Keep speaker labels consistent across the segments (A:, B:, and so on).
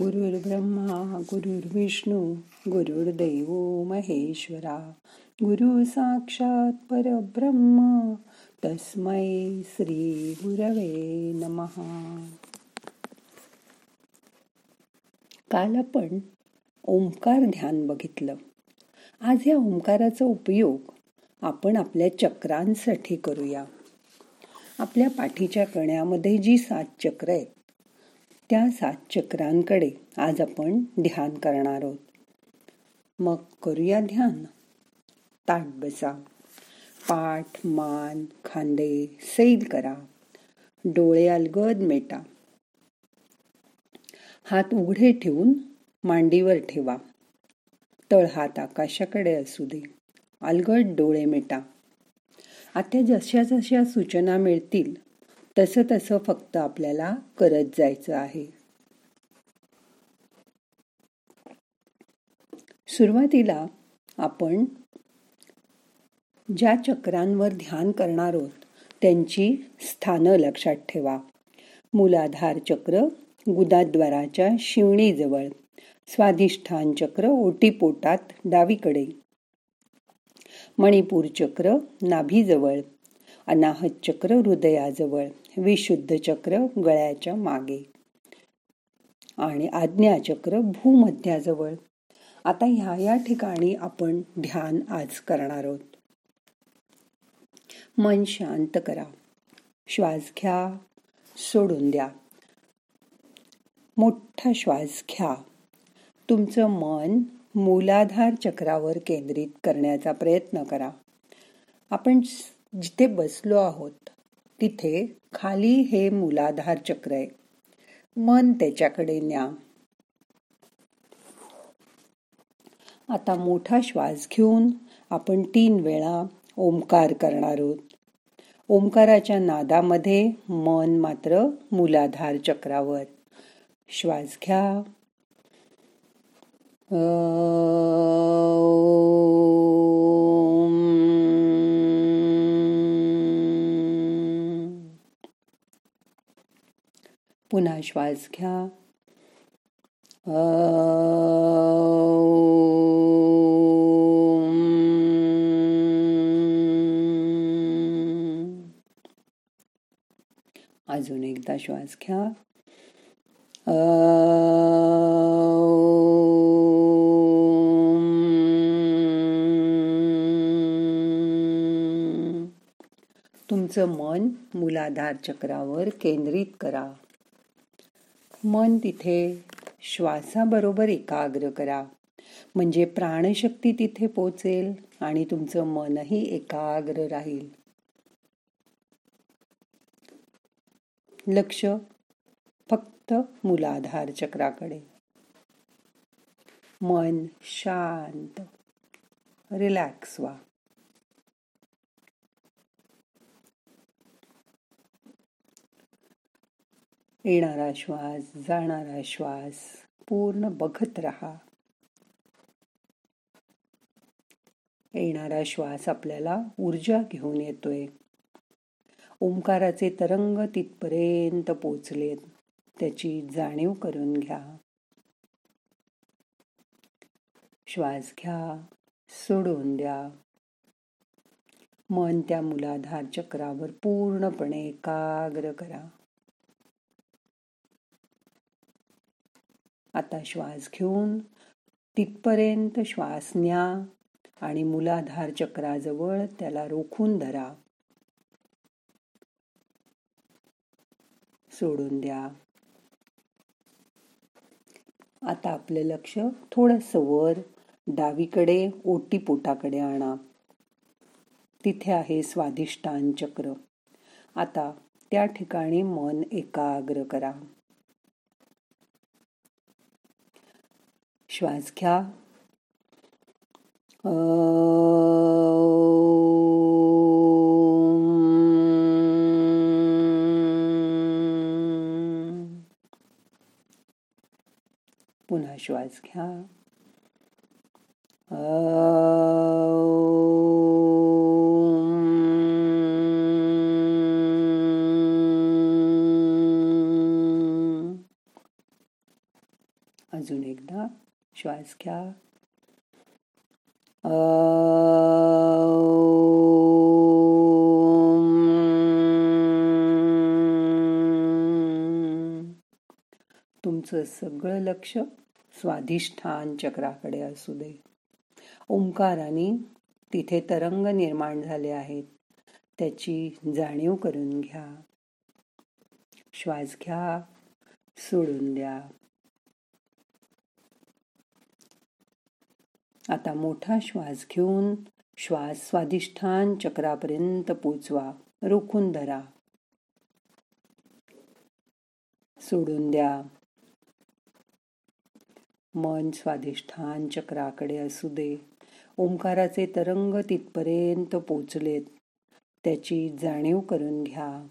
A: गुरुर्ब्रह्मा गुरुर्विष्णू गुरुर्दैव महेश्वरा गुरु साक्षात परब्रह्म तस्मै श्री गुरवे नमहा काल आपण ओंकार ध्यान बघितलं. आज या ओंकाराचा उपयोग आपण आपल्या चक्रांसाठी करूया. आपल्या पाठीच्या कण्यामध्ये जी सात चक्र आहेत त्या सात चक्रांकडे आज आपण ध्यान करणार आहोत. मग करूया ध्यान. ताट बसा. पाठ मान खांदे सैल करा. डोळे अलगद मेटा. हात उघडे ठेवून मांडीवर ठेवा. तळहात आकाशाकडे असू दे. अलगद डोळे मिटा. आता जशा जशा सूचना मिळतील तसं तसं फक्त आपल्याला करत जायचं आहे. सुरुवातीला आपण ज्या चक्रांवर ध्यान करणार आहोत त्यांची स्थानं लक्षात ठेवा. मूलाधार चक्र गुदाद्वाराच्या शिवणीजवळ. स्वाधिष्ठान चक्र ओटीपोटात डावीकडे. मणिपूर चक्र नाभीजवळ. अनाहत चक्र हृदयाजवळ विशुद्ध चक्र गळ्याच्या मागे आणि आज्ञाचक्र भूमध्याजवळ. आता ह्या या ठिकाणी आपण ध्यान आज करणार आहोत. मन शांत करा. श्वास घ्या सोडून द्या. मोठा श्वास घ्या. तुमचं मन मूलाधार चक्रावर केंद्रित करण्याचा प्रयत्न करा. आपण जिथे बसलो आहोत तिथे खाली हे मूलाधार चक्र आहे मन त्याच्याकडे न्या आता मोठा श्वास घेऊन आपण तीन वेळा ओंकार करणार आहोत ओंकाराच्या नादामध्ये मन मात्र मूलाधार चक्रावर श्वास घ्या पुन्हा श्वास घ्या. अजून एकदा श्वास घ्या. तुमचं मन मूलाधार चक्रावर केंद्रित करा. मन तिथे श्वासाबरोबर एकाग्र करा. म्हणजे प्राणशक्ती तिथे पोचेल आणि तुमचं मनही एकाग्र राहील. लक्ष फक्त मूलाधार चक्राकडे. मन शांत. रिलॅक्स व्हा. येणारा श्वास जाणारा श्वास पूर्ण बघत राहा. येणारा श्वास आपल्याला ऊर्जा घेऊन येतोय. ओंकाराचे तरंग तिथपर्यंत पोचलेत. त्याची जाणीव करून घ्या. श्वास घ्या सोडून द्या. मन त्या मुलाधार चक्रावर पूर्णपणे एकाग्र करा. आता श्वास घेऊन तिथपर्यंत श्वास न्या आणि मुलाधार चक्राजवळ त्याला रोखून धरा. सोडून द्या. आता आपलं लक्ष थोडस वर डावीकडे ओटी पोटाकडे आणा. तिथे आहे स्वाधिष्ठान चक्र. आता त्या ठिकाणी मन एकाग्र करा. श्वास घ्या. पुन्हा श्वास घ्या. अजून एकदा. श्वास घ्या तुमचं सगळं लक्ष स्वाधिष्ठान चक्राकडे असू दे. ओंकाराने तिथे तरंग निर्माण झाले आहेत. त्याची जाणीव करून घ्या. श्वास घ्या सोडून द्या. आता मोठा श्वास घेऊन श्वास स्वाधिष्ठान चक्रापर्यंत पोचवा. रोखून धरा. सोडून द्या. मन स्वाधिष्ठान चक्राकडे असू दे. ओंकाराचे तरंग तिथपर्यंत पोचलेत. त्याची जाणीव करून घ्या.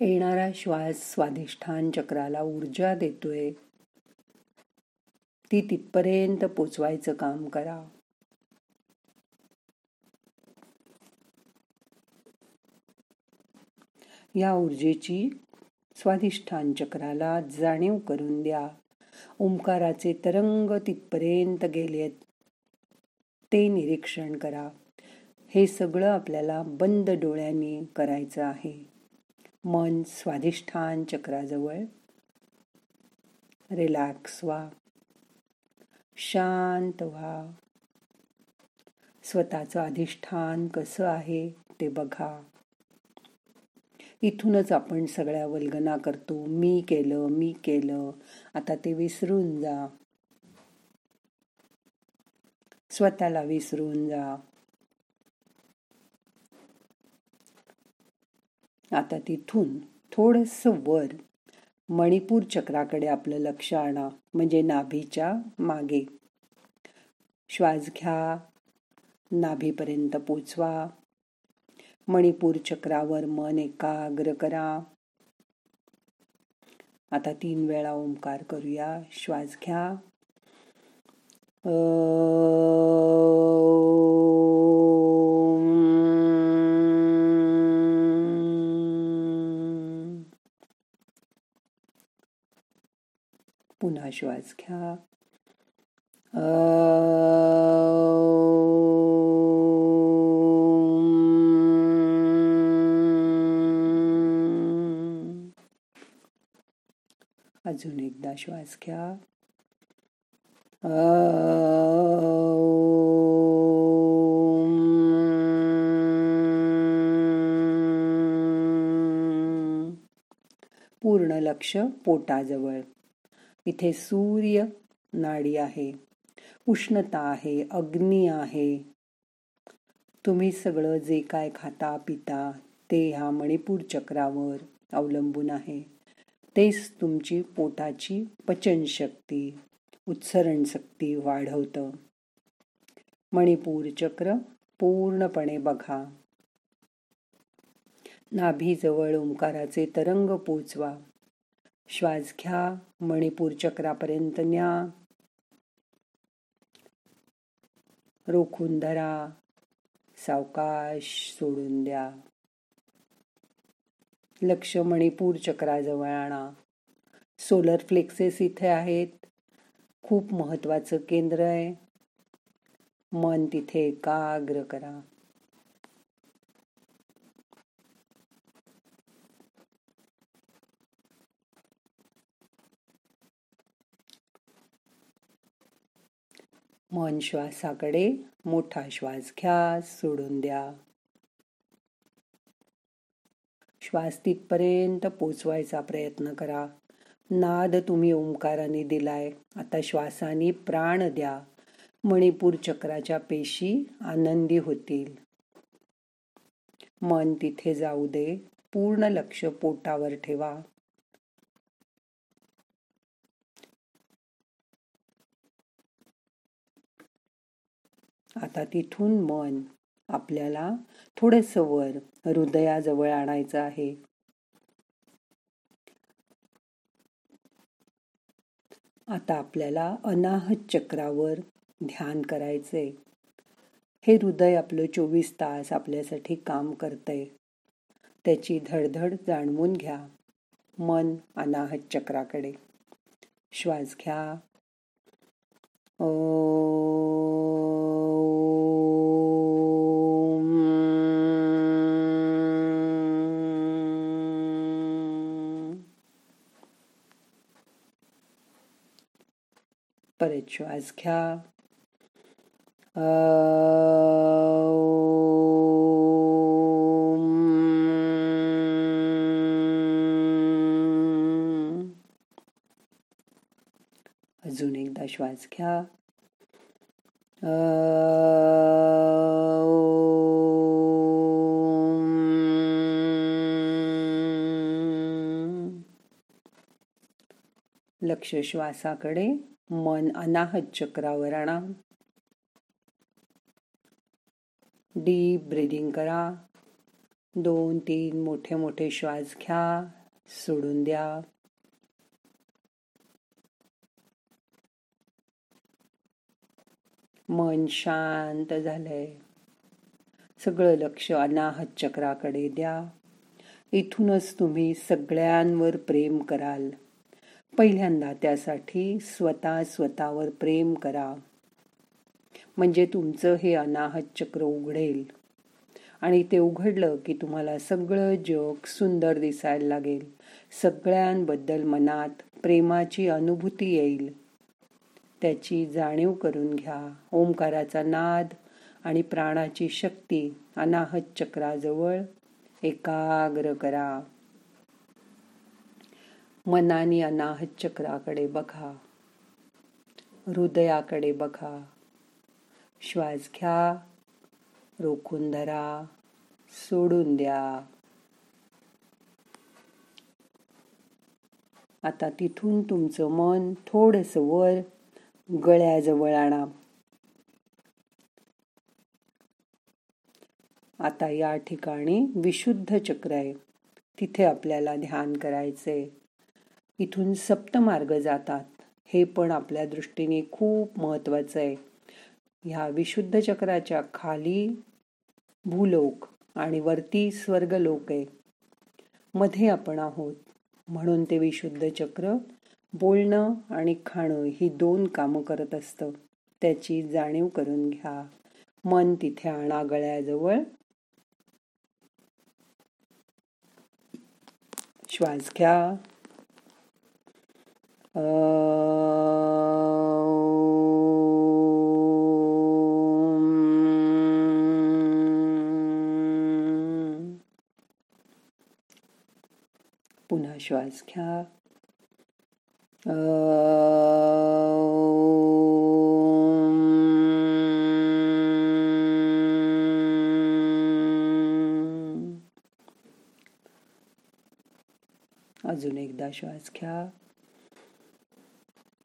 A: येणारा श्वास स्वाधिष्ठान चक्राला ऊर्जा देतोय. ती तिथपर्यंत पोचवायचं काम करा. या ऊर्जेची स्वाधिष्ठान चक्राला जाणीव करून द्या. ओंकाराचे तरंग तिथपर्यंत गेलेत ते निरीक्षण करा. हे सगळं आपल्याला बंद डोळ्यांनी करायचं आहे. मन स्वाधिष्ठान चक्राजवळ रिलॅक्स व्हा. शांत व्हा. स्वतःचं अधिष्ठान कसं आहे ते बघा. इथूनच आपण सगळ्या वल्गना करतो. मी केलं मी केलं. आता ते विसरून जा. स्वतःला विसरून जा. आता तिथून थोडस वर मणिपूर चक्राकडे आपलं लक्ष आणा म्हणजे नाभीच्या मागे. श्वास घ्या नाभीपर्यंत पोचवा. मणिपूर चक्रावर मन एकाग्र करा. आता तीन वेळा ओंकार करूया. श्वास घ्या. पुन्हा श्वास घ्या अजून एकदा श्वास घ्या पूर्ण लक्ष पोटाजवळ इथे सूर्य नाडी आहे उष्णता आहे अग्नी आहे. तुम्ही सगळं जे काय खाता पिता ते ह्या मणिपूर चक्रावर अवलंबून आहे. तेच तुमची पोटाची पचनशक्ती उत्सरण शक्ती वाढवतं. मणिपूर चक्र पूर्णपणे बघा. नाभीजवळ ओंकाराचे तरंग पोचवा. श्वास घ्या मणिपूर चक्रापर्यंत न्या. रोखून धरा. सावकाश सोडून द्या. लक्ष मणिपूर चक्राजवळ आणा. सोलर फ्लेक्सेस इथे आहेत. खूप महत्वाचं केंद्र आहे. मन तिथे एकाग्र करा. मन श्वासाकडे मोठा श्वास घ्या सोडून द्या. श्वास तिथपर्यंत पोचवायचा प्रयत्न करा. नाद तुम्ही ओंकाराने दिलाय आता श्वासाने प्राण द्या. मणिपूर चक्राच्या पेशी आनंदी होतील. मन तिथे जाऊ दे पूर्ण लक्ष पोटावर ठेवा. आता तिथून मन आपल्याला थोडस वर हृदयाजवळ आणायचं आहे. आता आपल्याला अनाहत चक्रावर ध्यान करायचंय. हे हृदय आपलं चोवीस तास आपल्यासाठी काम करतंय. त्याची धडधड जाणवून घ्या. मन अनाहत चक्राकडे. श्वास घ्या. ओ परत श्वास घ्या अजून एकदा श्वास घ्या लक्ष श्वासाकडे मन अनाहत चक्रावर आणा डीप ब्रिदिंग करा. दोन तीन मोठे मोठे श्वास घ्या. सोडून द्या. मन शांत झालंय. सगळं लक्ष अनाहत चक्राकडे द्या. इथूनच तुम्ही सगळ्यांवर प्रेम कराल. पहिल्यांदा त्यासाठी स्वतः स्वतःवर प्रेम करा. म्हणजे तुमचं हे अनाहत चक्र उघडेल. आणि ते उघडलं की तुम्हाला सगळं जग सुंदर दिसायला लागेल. सगळ्यांबद्दल मनात प्रेमाची अनुभूती येईल. त्याची जाणीव करून घ्या. ओंकाराचा नाद आणि प्राणाची शक्ती अनाहत चक्राजवळ एकाग्र करा. मनाने अनाहत चक्राकडे बघा. हृदयाकडे बघा. श्वास घ्या. रोखून धरा. सोडून द्या. आता तिथून तुमचं मन थोडस वर गळ्याजवळ आणा. आता या ठिकाणी विशुद्ध चक्र आहे. तिथे आपल्याला ध्यान करायचंय. इथून सप्तमार्ग जातात. हे पण आपल्या दृष्टीने खूप महत्त्वाचं आहे. ह्या विशुद्ध चक्राच्या खाली भूलोक आणि वरती स्वर्गलोक आहे. मध्ये आपण आहोत. म्हणून ते विशुद्ध चक्र बोलणं आणि खाणं ही दोन कामं करत असतं. त्याची जाणीव करून घ्या. मन तिथे आणा गळ्याजवळ श्वास घ्या. पुन्हा श्वास घ्या अजून एकदा श्वास घ्या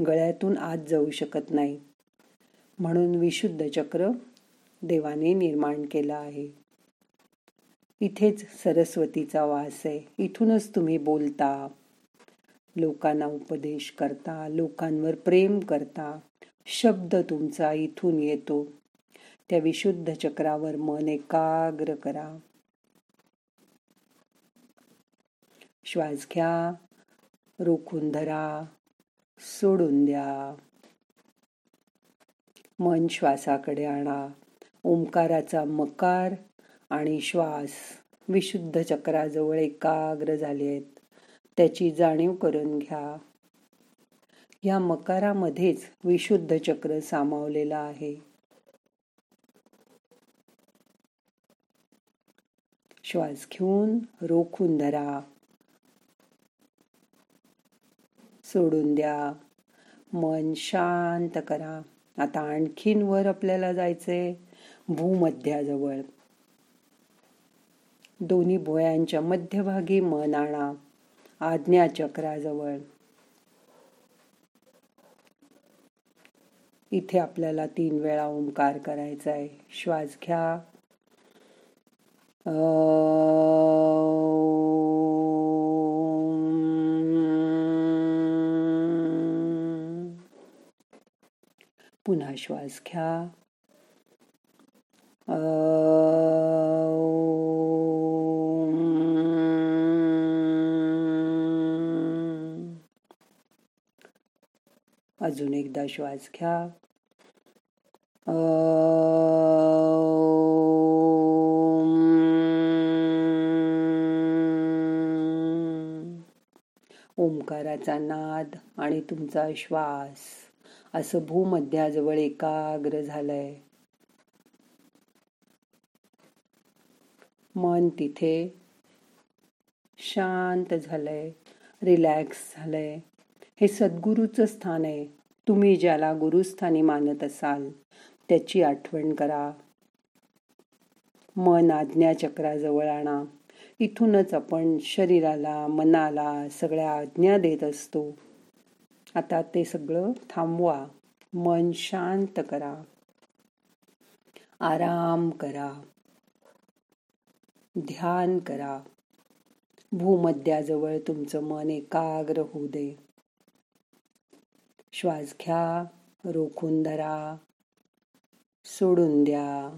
A: गळ्यातून आत जाऊ शकत नाही. म्हणून विशुद्ध चक्र देवाने निर्माण केलं आहे. इथेच सरस्वतीचा वास आहे. इथूनच तुम्ही बोलता. लोकांना उपदेश करता. लोकांवर प्रेम करता. शब्द तुमचा इथून येतो. त्या विशुद्ध चक्रावर मन एकाग्र करा. श्वास घ्या. रोखून धरा. सोडून द्या. मन श्वासाकडे आणा. ओंकाराचा मकार आणि श्वास विशुद्ध चक्राजवळ एकाग्र झाले आहेत त्याची जाणीव करून घ्या. या मकारामध्येच विशुद्ध चक्र सामावलेलं आहे. श्वास घेऊन रोखून धरा. सोडून द्या. मन शांत करा. आता आणखीन वर आपल्याला जायचे भूमध्याजवळ. दोन्ही भोयांच्या मध्यभागी मन आणा. आज्ञाचक्राजवळ इथे आपल्याला तीन वेळा ओंकार करायचा आहे श्वास घ्या. पुन्हा श्वास घ्या. अजून एकदा श्वास घ्या. ओंकाराचा नाद आणि तुमचा श्वास. असं भूमध्याजवळ एकाग्र झालंय. मन तिथे शांत झालंय रिलॅक्स झालंय. हे सद्गुरूचं स्थान आहे. तुम्ही ज्याला गुरुस्थानी मानत असाल त्याची आठवण करा. मन आज्ञाचक्राजवळ आणा. इथूनच आपण शरीराला मनाला सगळ्या आज्ञा देत असतो. आता ते सगळं थांबवा. मन शांत करा. आराम करा. ध्यान करा. भूमध्याजवळ तुमचं मन एकाग्र होऊ दे. श्वास घ्या रोखून धरा सोडून द्या.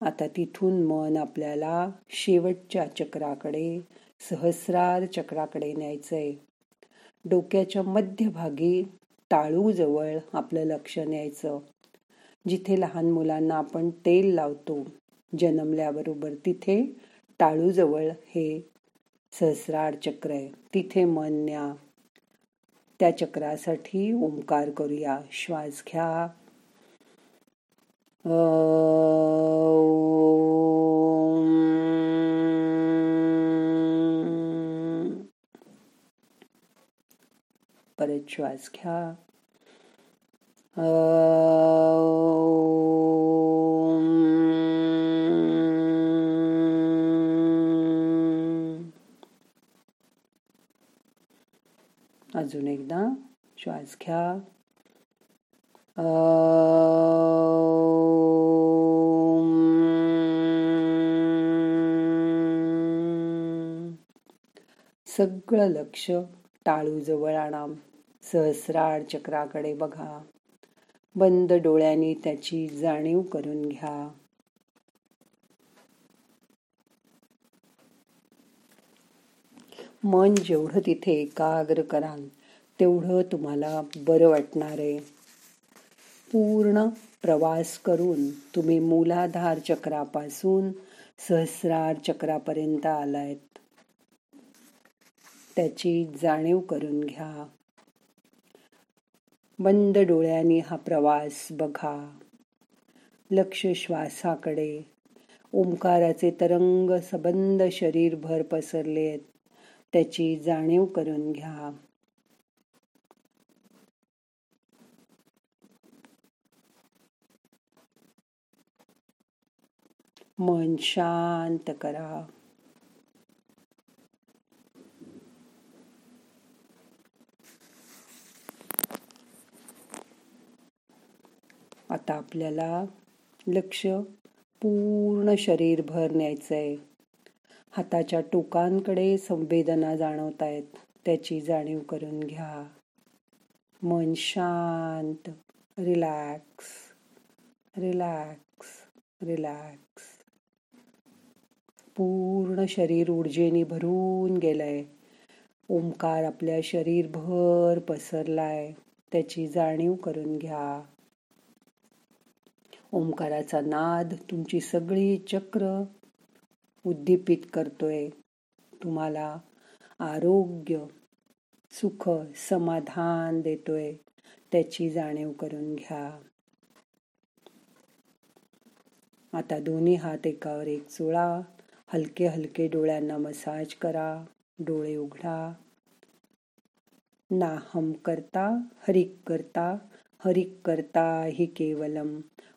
A: आता तिथून मन आपल्याला शेवटच्या चक्राकडे सहस्रार चक्राकडे न्यायचंय. डोक्याच्या मध्यभागी टाळूजवळ आपलं लक्ष न्यायचं. जिथे लहान मुलांना आपण तेल लावतो जन्मल्याबरोबर तिथे टाळूजवळ हे सहस्रार चक्र आहे. तिथे मन न्या. त्या चक्रासाठी ओंकार करूया. श्वास घ्या. परत श्वास घ्या. अजून एकदा. श्वास घ्या. सगळं लक्ष टाळू जवळ आणा. सहस्रार चक्राकडे बघा. बंद डोळ्यांनी त्याची जाणीव करून घ्या. मन जेवढं तिथे एकाग्र कराल तेवढं तुम्हाला बरं वाटणार आहे. पूर्ण प्रवास करून तुम्ही मूलाधार चक्रापासून सहस्रार चक्रापर्यंत आलायत. त्याची जाणीव करून घ्या. बंद डोळ्यांनी हा प्रवास बघा. लक्ष श्वासाकडे. ओंकाराचे तरंग सबंद शरीरभर पसरलेत. त्याची जाणीव करून घ्या. मन शांत करा. आता आपल्याला लक्ष पूर्ण शरीरभर आहे हाताच्या टोकांकडे संवेदना जाणवत आहेत त्याची जाणीव करून घ्या. मन शांत रिलॅक्स रिलॅक्स रिलॅक्स. पूर्ण शरीर ऊर्जेने भरून गेलंय. ओंकार आपल्या शरीरभर पसरलाय त्याची जाणीव करून घ्या. ओंकाराचा नाद तुमची सगळी चक्र उद्दीपित करतोय. तुम्हाला आरोग्य सुख समाधान देतोय. त्याची जाणीव करून घ्या. आता दोन्ही हात एकावर एक चोळा. हलके हलके डोळ्यांना मसाज करा. डोळे उघडा. नाहम करता हरिक करता हरिक करता हि केवलम.